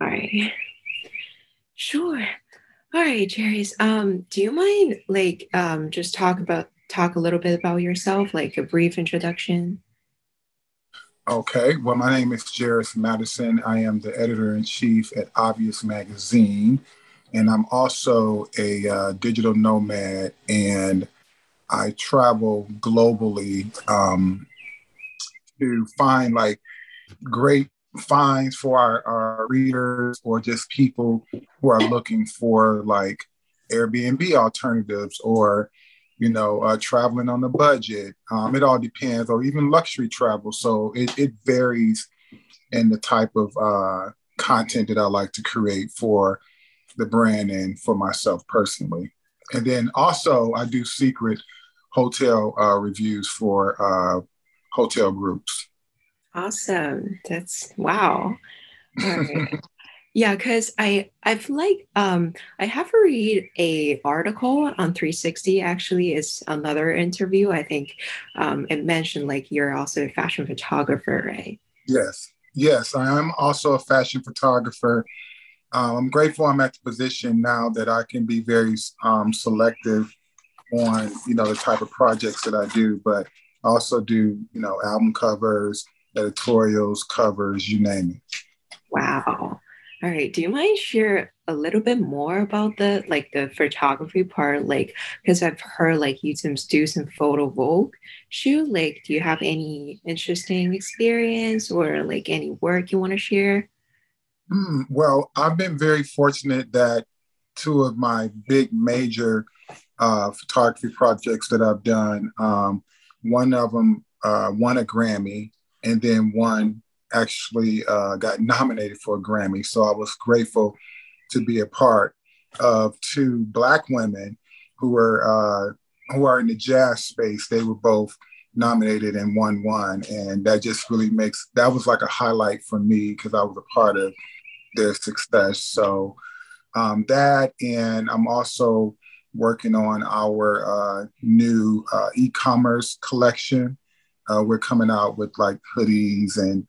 All right. Sure. All right, Jerris. Um, do you mind like um just talk about talk a little bit about yourself, like a brief introduction? Okay. Well, my name is Jerris Madison. I am the editor in chief at Obvious Magazine, and I'm also a uh, digital nomad, and I travel globally um, to find like great finds for our, our readers or just people who are looking for like Airbnb alternatives or you know uh, traveling on a budget. Um, it all depends, or even luxury travel. So it, it varies in the type of uh, content that I like to create for the brand and for myself personally. And then also I do secret hotel uh, reviews for uh, hotel groups. Awesome. That's wow. yeah, because I I've like um I have read a article on 360 actually is another interview. I think um it mentioned like you're also a fashion photographer, right? Yes. Yes, I am also a fashion photographer. Um, I'm grateful I'm at the position now that I can be very um, selective on you know the type of projects that I do, but I also do you know album covers, editorials, covers, you name it. Wow. All right. Do you mind share a little bit more about the like the photography part? Like, because I've heard like you some do some photo vogue shoot. Like, do you have any interesting experience or like any work you want to share? Mm, well, I've been very fortunate that two of my big major uh, photography projects that I've done, um, one of them uh, won a Grammy and then one actually uh, got nominated for a Grammy. So I was grateful to be a part of two Black women who were uh, who are in the jazz space. They were both nominated and won one, and that just really makes that was like a highlight for me because I was a part of their success. So um, that, and I'm also working on our uh, new uh, e-commerce collection uh, we're coming out with like hoodies and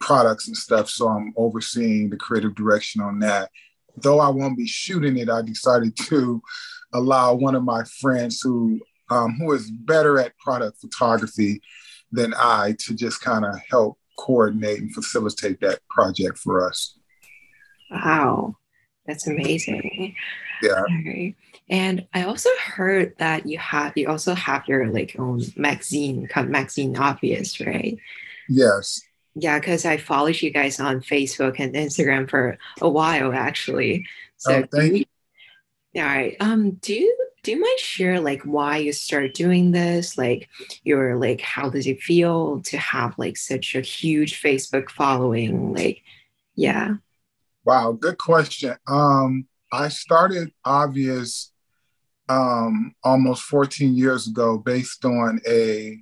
products and stuff. So I'm overseeing the creative direction on that. Though I won't be shooting it, I decided to allow one of my friends who um, who is better at product photography than I to just kind of help coordinate and facilitate that project for us. Wow, that's amazing. Yeah. And I also heard that you have you also have your like own magazine called Magazine Obvious, right? Yes. Yeah, because I followed you guys on Facebook and Instagram for a while actually. So oh, thank you. All right. Um, do you do you mind share like why you started doing this? Like your like how does it feel to have like such a huge Facebook following? Like, yeah. Wow, good question. Um, I started Obvious um, almost 14 years ago based on a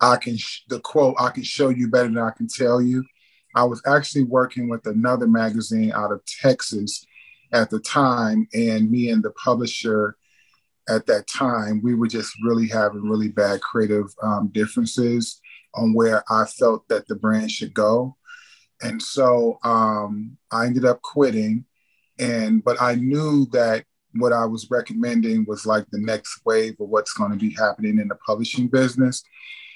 I can sh- the quote I can show you better than I can tell you. I was actually working with another magazine out of Texas at the time, and me and the publisher at that time, we were just really having really bad creative um, differences on where I felt that the brand should go. And so um, I ended up quitting and but I knew that what I was recommending was like the next wave of what's going to be happening in the publishing business.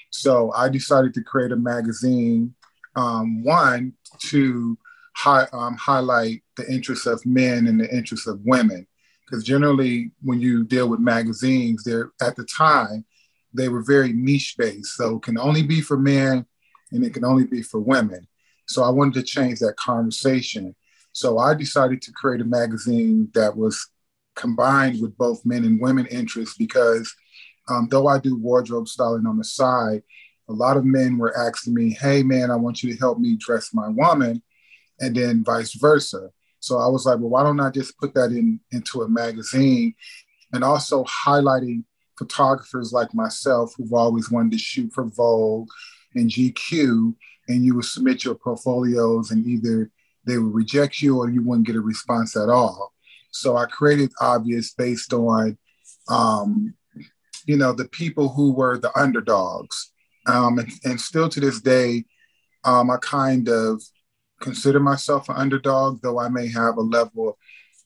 So I decided to create a magazine, um, one to hi- um, highlight the interests of men and the interests of women. Because generally, when you deal with magazines, they're at the time they were very niche based, so it can only be for men and it can only be for women. So I wanted to change that conversation. So I decided to create a magazine that was combined with both men and women interests because um, though I do wardrobe styling on the side, a lot of men were asking me, hey man, I want you to help me dress my woman, and then vice versa. So I was like, well, why don't I just put that in into a magazine and also highlighting photographers like myself who've always wanted to shoot for Vogue and GQ, and you would submit your portfolios and either they would reject you or you wouldn't get a response at all. So I created Obvious based on, um, you know, the people who were the underdogs. Um, and, and, still to this day, um, I kind of consider myself an underdog, though I may have a level of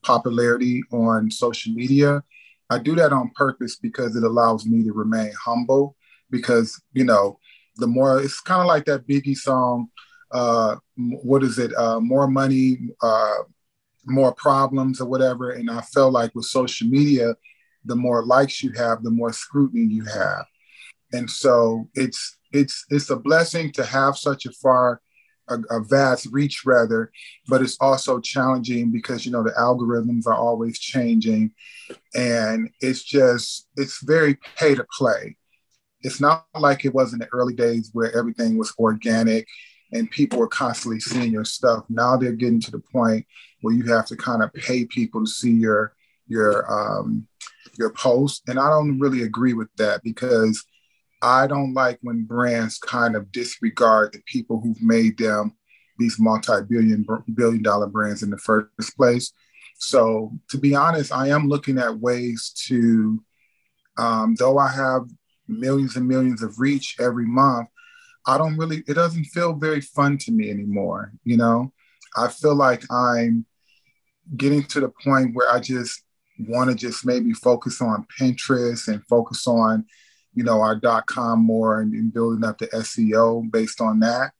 popularity on social media. I do that on purpose because it allows me to remain humble. Because, you know, the more it's kind of like that Biggie song, uh, what is it? Uh, more money, uh, more problems, or whatever. And I felt like with social media, the more likes you have, the more scrutiny you have. And so it's it's it's a blessing to have such a far a, a, vast reach rather but it's also challenging because you know the algorithms are always changing and it's just it's very pay to play it's not like it was in the early days where everything was organic and people are constantly seeing your stuff now they're getting to the point where you have to kind of pay people to see your your um your post and i don't really agree with that because I don't like when brands kind of disregard the people who've made them these multi-billion billion dollar brands in the first place. So to be honest, I am looking at ways to, um, though I have millions and millions of reach every month, I don't really, it doesn't feel very fun to me anymore. You know, I feel like I'm getting to the point where I just want to just maybe focus on Pinterest and focus on you know, our dot com more and, and building up the SEO based on that.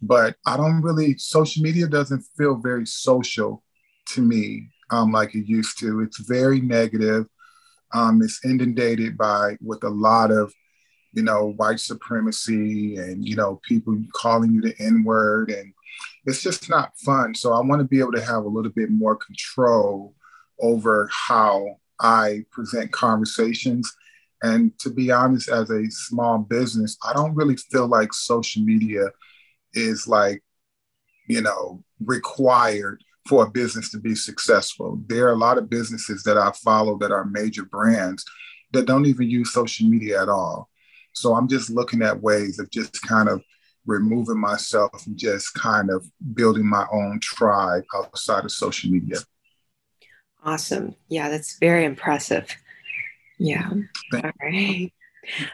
But I don't really, social media doesn't feel very social to me um, like it used to. It's very negative. Um, it's inundated by with a lot of, you know, white supremacy and, you know, people calling you the N word. And it's just not fun. So I want to be able to have a little bit more control over how I present conversations and to be honest, as a small business, I don't really feel like social media is like, you know, required for a business to be successful. There are a lot of businesses that I follow that are major brands that don't even use social media at all. So I'm just looking at ways of just kind of removing myself and just kind of building my own tribe outside of social media. Awesome. Yeah, that's very impressive. Yeah. All right.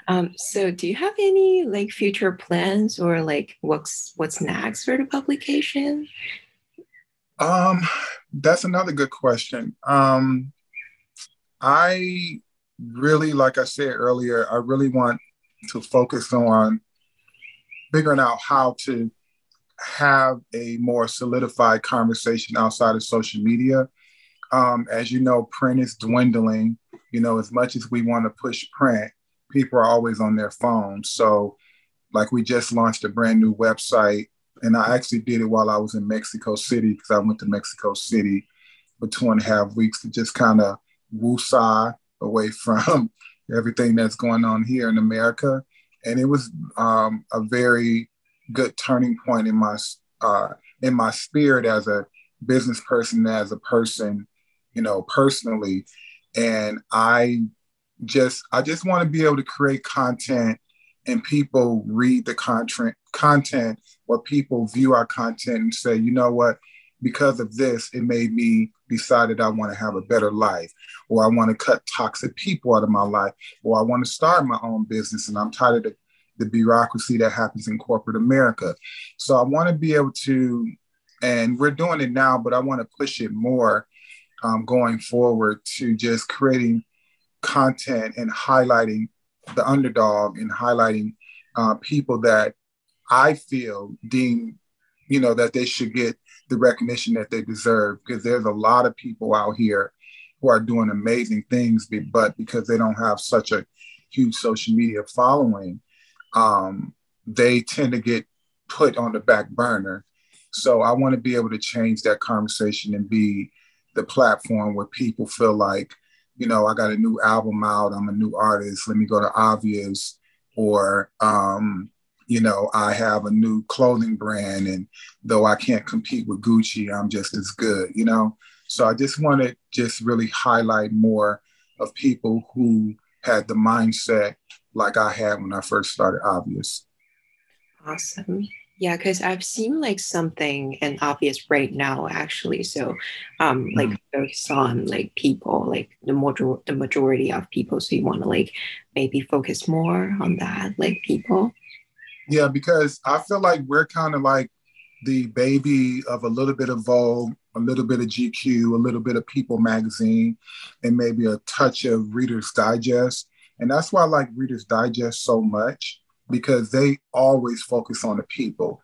Um, so do you have any like future plans or like what's what's next for the publication? Um, that's another good question. Um, I really, like I said earlier, I really want to focus on figuring out how to have a more solidified conversation outside of social media. Um, as you know, print is dwindling you know, as much as we want to push print, people are always on their phones. So, like, we just launched a brand new website, and I actually did it while I was in Mexico City because I went to Mexico City for two and a half weeks to just kind of woosah away from everything that's going on here in America. And it was um, a very good turning point in my uh, in my spirit as a business person, as a person, you know, personally and I just I just want to be able to create content and people read the content content or people view our content and say, you know what, because of this, it made me decided I want to have a better life, or I want to cut toxic people out of my life, or I want to start my own business and I'm tired of the, the bureaucracy that happens in corporate America. So I want to be able to, and we're doing it now, but I want to push it more um, going forward to just creating content and highlighting the underdog and highlighting uh, people that I feel deem, you know, that they should get the recognition that they deserve because there's a lot of people out here who are doing amazing things, but because they don't have such a huge social media following, um, they tend to get put on the back burner. So I want to be able to change that conversation and be the platform where people feel like, you know, I got a new album out, I'm a new artist, let me go to Obvious, or, um, you know, I have a new clothing brand, and though I can't compete with Gucci, I'm just as good, you know? So I just want to just really highlight more of people who had the mindset like I had when I first started Obvious. Awesome. Yeah, because I've seen like something in obvious right now actually. So um like mm. focus on like people, like the major the majority of people. So you want to like maybe focus more on that, like people. Yeah, because I feel like we're kind of like the baby of a little bit of Vogue, a little bit of GQ, a little bit of People magazine, and maybe a touch of Reader's Digest. And that's why I like Reader's Digest so much because they always focus on the people.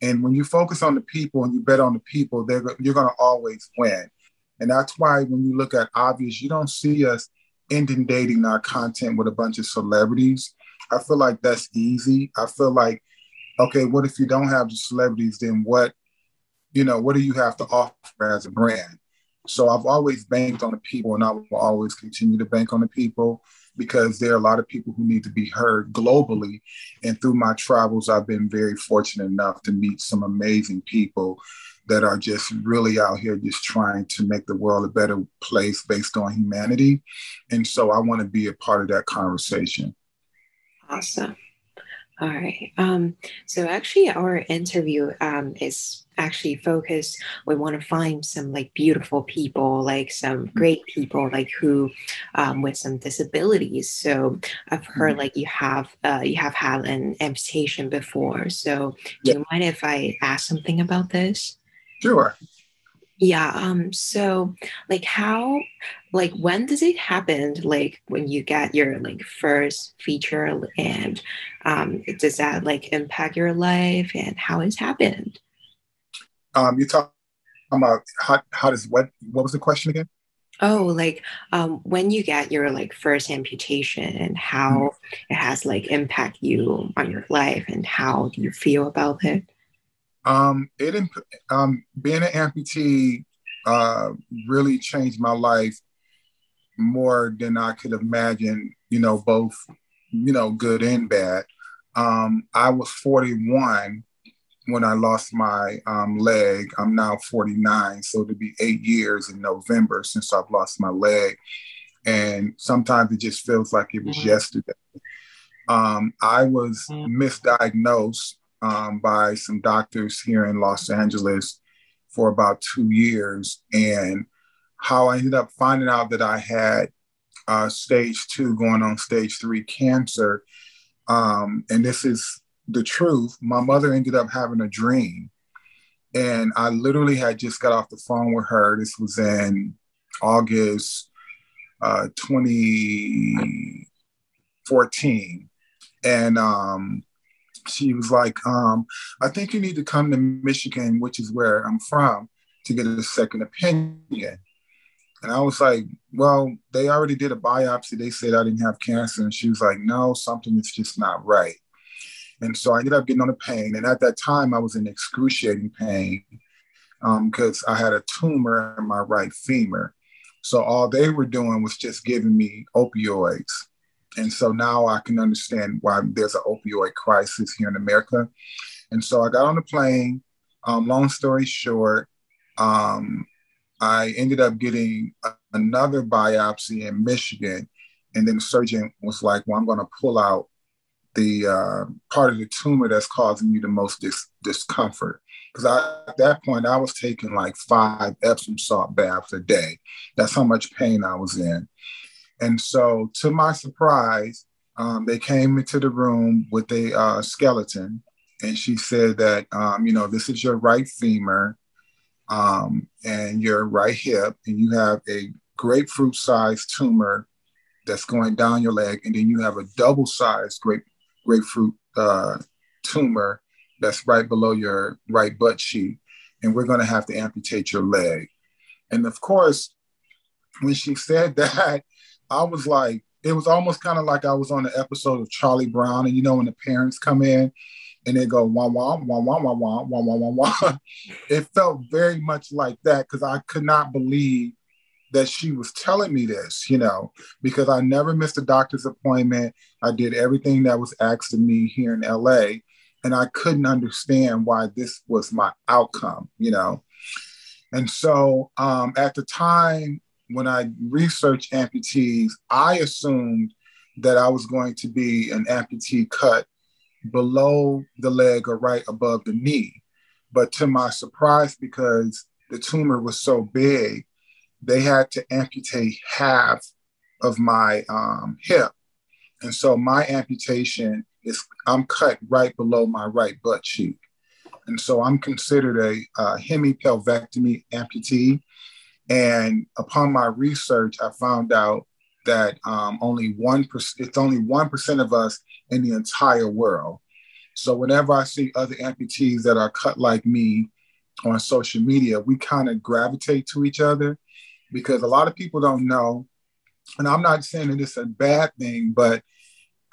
And when you focus on the people and you bet on the people, they're, you're going to always win. And that's why when you look at Obvious, you don't see us inundating our content with a bunch of celebrities. I feel like that's easy. I feel like, okay, what if you don't have the celebrities? Then what, you know, what do you have to offer as a brand? So I've always banked on the people and I will always continue to bank on the people because there are a lot of people who need to be heard globally. And through my travels, I've been very fortunate enough to meet some amazing people that are just really out here just trying to make the world a better place based on humanity. And so I want to be a part of that conversation. Awesome. All right. Um, so actually, our interview um, is actually focused. We want to find some like beautiful people, like some mm-hmm. great people, like who um, with some disabilities. So I've heard mm-hmm. like you have uh, you have had an amputation before. So do you mind if I ask something about this? Sure. Yeah. Um, so like how like when does it happen? Like when you get your like first feature and um does that like impact your life and how it's happened? Um you talk about how how does what what was the question again? Oh, like um, when you get your like first amputation and how mm-hmm. it has like impact you on your life and how do you feel about it? Um, it um, being an amputee uh, really changed my life more than I could imagine. You know, both you know good and bad. Um, I was 41 when I lost my um, leg. I'm now 49, so to be eight years in November since I've lost my leg, and sometimes it just feels like it was mm-hmm. yesterday. Um, I was mm-hmm. misdiagnosed um, by some doctors here in Los Angeles for about two years. And how I ended up finding out that I had uh, stage two going on stage three cancer. Um, and this is the truth. My mother ended up having a dream. And I literally had just got off the phone with her. This was in August uh, 2014. And um, she was like, um, I think you need to come to Michigan, which is where I'm from, to get a second opinion. And I was like, well, they already did a biopsy. They said I didn't have cancer. And she was like, no, something is just not right. And so I ended up getting on the pain. And at that time, I was in excruciating pain because um, I had a tumor in my right femur. So all they were doing was just giving me opioids. And so now I can understand why there's an opioid crisis here in America. And so I got on the plane. Um, long story short, um, I ended up getting a, another biopsy in Michigan. And then the surgeon was like, Well, I'm going to pull out the uh, part of the tumor that's causing you the most dis- discomfort. Because at that point, I was taking like five Epsom salt baths a day. That's how much pain I was in. And so, to my surprise, um, they came into the room with a uh, skeleton, and she said that, um, you know, this is your right femur um, and your right hip, and you have a grapefruit sized tumor that's going down your leg, and then you have a double sized grape, grapefruit uh, tumor that's right below your right butt cheek, and we're going to have to amputate your leg. And of course, when she said that, I was like, it was almost kind of like I was on the episode of Charlie Brown, and you know when the parents come in and they go wah wah wah wah wah wah wah wah wah wah. It felt very much like that because I could not believe that she was telling me this, you know, because I never missed a doctor's appointment. I did everything that was asked of me here in LA, and I couldn't understand why this was my outcome, you know. And so um, at the time when I researched amputees, I assumed that I was going to be an amputee cut below the leg or right above the knee. But to my surprise, because the tumor was so big, they had to amputate half of my um, hip. And so my amputation is, I'm cut right below my right butt cheek. And so I'm considered a, a hemipelvectomy amputee. And upon my research, I found out that um, only one percent, it's only one percent of us in the entire world. So whenever I see other amputees that are cut like me on social media, we kind of gravitate to each other because a lot of people don't know. And I'm not saying that it's a bad thing, but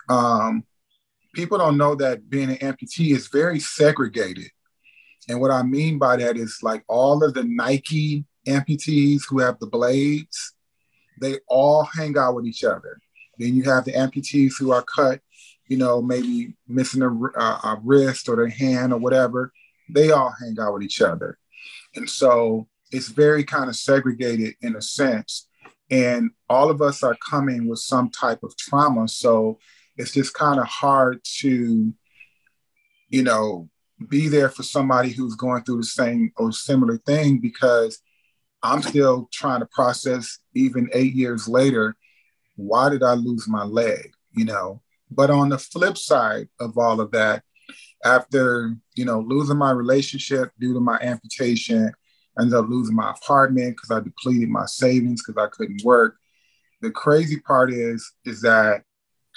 um, people don't know that being an amputee is very segregated. And what I mean by that is like all of the Nike amputees who have the blades, they all hang out with each other. Then you have the amputees who are cut, you know, maybe missing a, a, wrist or their hand or whatever. They all hang out with each other. And so it's very kind of segregated in a sense. And all of us are coming with some type of trauma. So it's just kind of hard to, you know, be there for somebody who's going through the same or similar thing because I'm still trying to process, even eight years later, why did I lose my leg? You know, but on the flip side of all of that, after you know losing my relationship due to my amputation, I ended up losing my apartment because I depleted my savings because I couldn't work. The crazy part is is that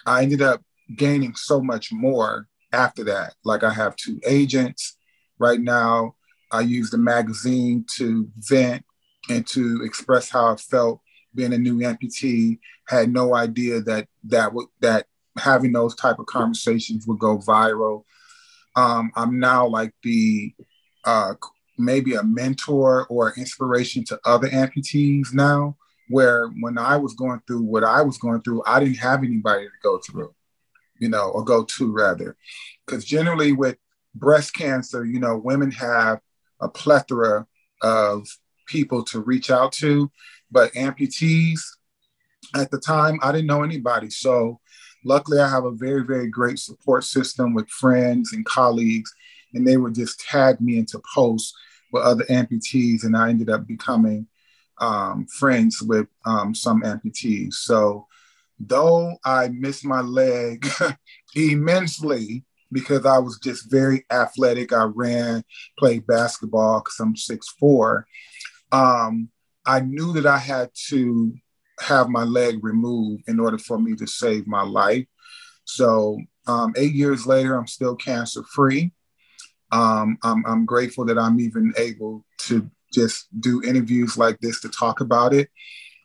I ended up gaining so much more after that. Like I have two agents right now. I use the magazine to vent and to express how I felt being a new amputee. Had no idea that that would that having those type of conversations would go viral. Um, I'm now like the uh, maybe a mentor or inspiration to other amputees now where when I was going through what I was going through, I didn't have anybody to go through, you know, or go to rather. Because generally with breast cancer, you know, women have a plethora of people to reach out to, but amputees at the time, I didn't know anybody. So luckily, I have a very, very great support system with friends and colleagues, and they would just tag me into posts with other amputees, and I ended up becoming um, friends with um, some amputees. So, though I missed my leg immensely because I was just very athletic, I ran, played basketball because I'm 6'4. Um, I knew that I had to have my leg removed in order for me to save my life. So, um, eight years later, I'm still cancer free. Um, I'm, I'm grateful that I'm even able to just do interviews like this to talk about it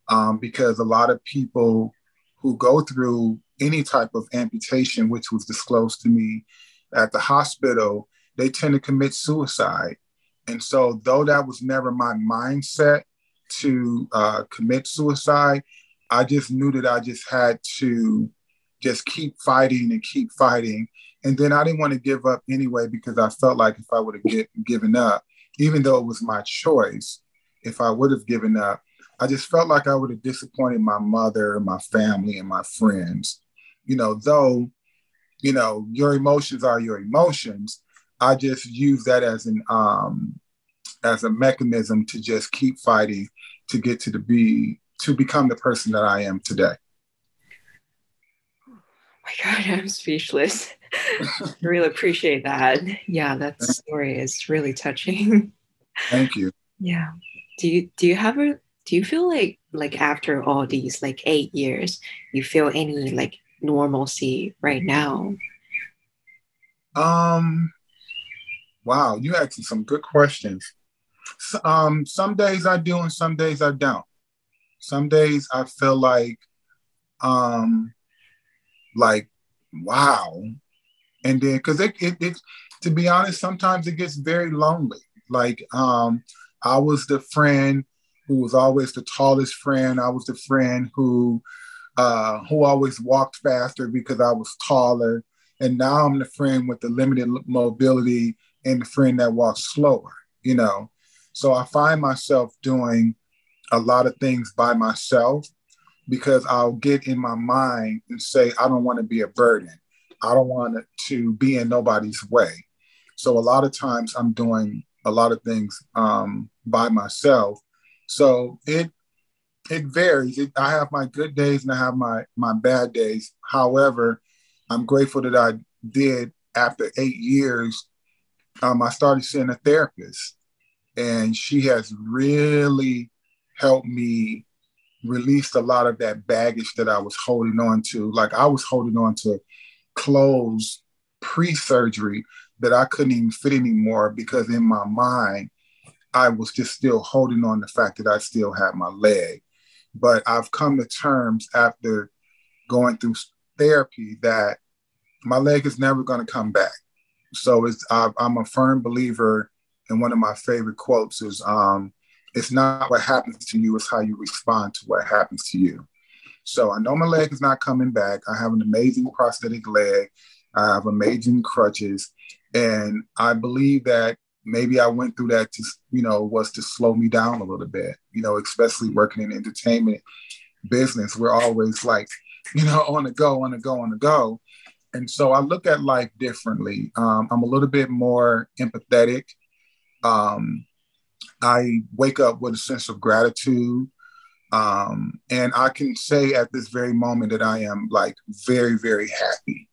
um, because a lot of people who go through any type of amputation, which was disclosed to me at the hospital, they tend to commit suicide. And so, though that was never my mindset to uh, commit suicide, I just knew that I just had to just keep fighting and keep fighting. And then I didn't want to give up anyway because I felt like if I would have given up, even though it was my choice, if I would have given up, I just felt like I would have disappointed my mother, my family, and my friends. You know, though, you know, your emotions are your emotions. I just use that as an um, as a mechanism to just keep fighting to get to the be to become the person that I am today. Oh my God, I'm speechless. I really appreciate that. Yeah, that story is really touching. Thank you. Yeah. Do you do you have a do you feel like like after all these like eight years, you feel any like normalcy right now? Um wow, you asking some good questions. Um, some days I do and some days I don't. Some days I feel like um like wow and then because it, it, it to be honest sometimes it gets very lonely like um i was the friend who was always the tallest friend i was the friend who uh who always walked faster because i was taller and now i'm the friend with the limited mobility and the friend that walks slower you know so i find myself doing a lot of things by myself because I'll get in my mind and say, I don't want to be a burden. I don't want to be in nobody's way. So a lot of times I'm doing a lot of things um, by myself. So it it varies. It, I have my good days and I have my my bad days. However, I'm grateful that I did after eight years um, I started seeing a therapist, and she has really helped me release a lot of that baggage that I was holding on to. Like I was holding on to clothes pre-surgery that I couldn't even fit anymore because in my mind I was just still holding on the fact that I still had my leg. But I've come to terms after going through therapy that my leg is never going to come back. So it's I, am a firm believer, and one of my favorite quotes is, um, "It's not what happens to you; it's how you respond to what happens to you." So I know my leg is not coming back. I have an amazing prosthetic leg. I have amazing crutches, and I believe that maybe I went through that to, you know, was to slow me down a little bit, you know, especially working in entertainment business. We're always like, you know, on the go, on the go, on the go. And so I look at life differently. Um, I'm a little bit more empathetic. Um, I wake up with a sense of gratitude. Um, and I can say at this very moment that I am like very, very happy,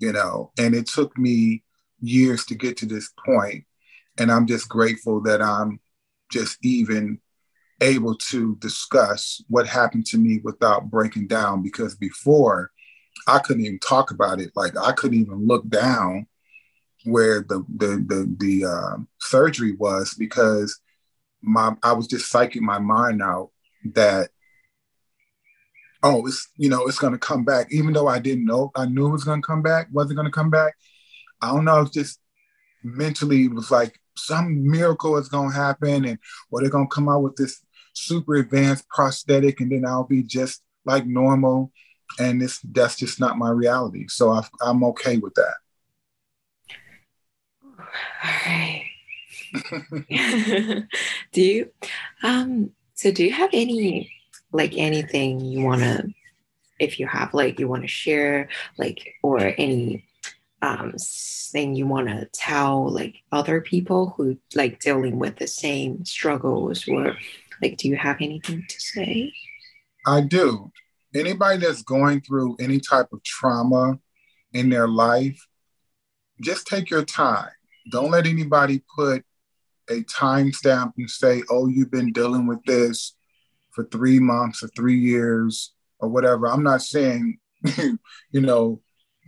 you know, and it took me years to get to this point and I'm just grateful that I'm just even able to discuss what happened to me without breaking down because before I couldn't even talk about it. Like I couldn't even look down where the the the, the uh, surgery was because my I was just psyching my mind out that oh it's you know it's gonna come back. Even though I didn't know I knew it was gonna come back was it gonna come back. I don't know it's just mentally it was like some miracle is to happen and or they're to come out with this super advanced prosthetic and then I'll be just like normal and this that's just not my reality. So i am okay with that. All right. Do you um so do you have any like anything you want to if you have like you want to share like or any um, thing you want to tell like other people who like dealing with the same struggles or like do you have anything to say? I do anybody that's going through any type of trauma in their life just take your time don't let anybody put a timestamp and say oh you've been dealing with this for three months or three years or whatever i'm not saying you know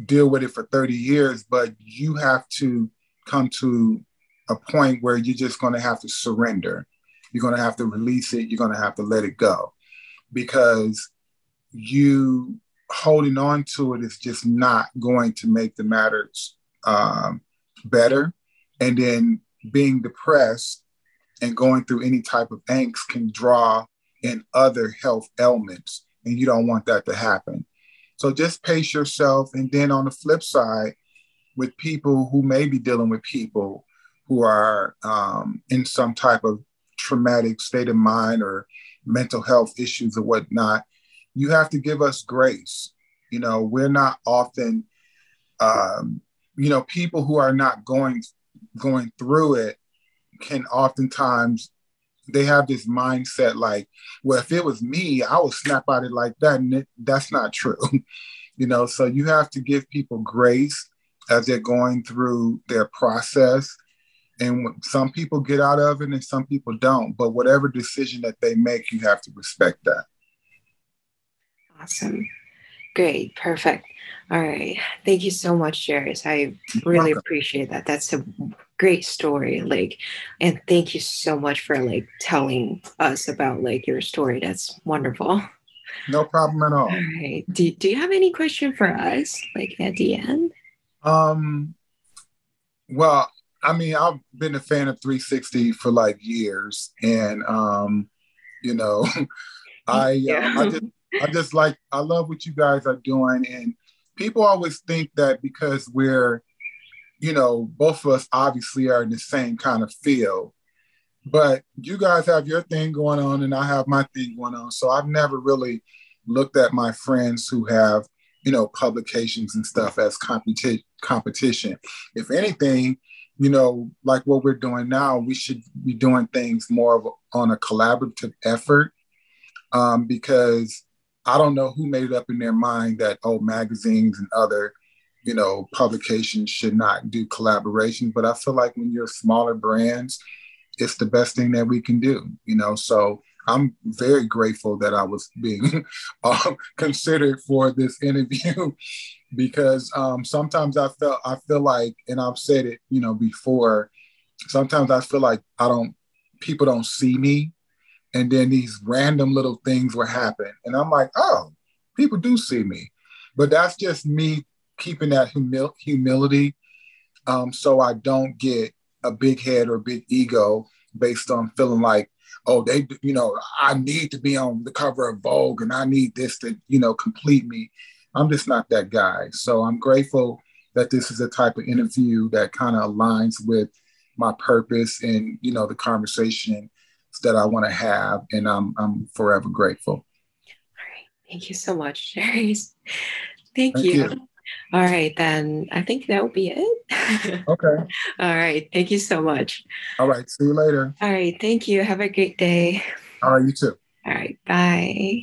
deal with it for 30 years, but you have to come to a point where you're just going to have to surrender. You're going to have to release it. You're going to have to let it go because you holding on to it is just not going to make the matters um, better. And then being depressed and going through any type of angst can draw in other health ailments. And you don't want that to happen. So just pace yourself. And then on the flip side, with people who may be dealing with people who are um, in some type of traumatic state of mind or mental health issues or whatnot, you have to give us grace. You know, we're not often, um, you know, people who are not going going through it can oftentimes they have this mindset like, well, if it was me, I would snap at it like that. And it, that's not true. you know, so you have to give people grace as they're going through their process. And some people get out of it and some people don't. But whatever decision that they make, you have to respect that. Awesome. Great. Perfect. All right. Thank you so much, Jairus. I really appreciate that. That's a great story. Like, and thank you so much for like telling us about like your story. That's wonderful. No problem at all. All right. Do, do you have any question for us, like at the end? Um, well, I mean, I've been a fan of 360 for like years, and um, you know, I yeah. uh, I just I just like I love what you guys are doing, and people always think that because we're, you know, both of us obviously are in the same kind of field, but you guys have your thing going on, and I have my thing going on. So I've never really looked at my friends who have, you know, publications and stuff as competi- competition. If anything, you know, like what we're doing now, we should be doing things more of on a collaborative effort um, because I don't know who made it up in their mind that oh magazines and other you know, publications should not do collaboration. But I feel like when you're smaller brands, it's the best thing that we can do, you know. So I'm very grateful that I was being uh, considered for this interview because um, sometimes I felt I feel like, and I've said it, you know, before. Sometimes I feel like I don't, people don't see me, and then these random little things will happen, and I'm like, oh, people do see me, but that's just me keeping that humil- humility, um, so I don't get a big head or big ego based on feeling like oh, they, you know, I need to be on the cover of Vogue and I need this to, you know, complete me. I'm just not that guy. So I'm grateful that this is a type of interview that kind of aligns with my purpose and, you know, the conversation that I want to have. And I'm, I'm forever grateful. All right. Thank you so much, Sherry. Thank, Thank you. you. All right, then I think that will be it. okay. All right. Thank you so much. All right. See you later. All right. Thank you. Have a great day. All right. You too. All right. Bye.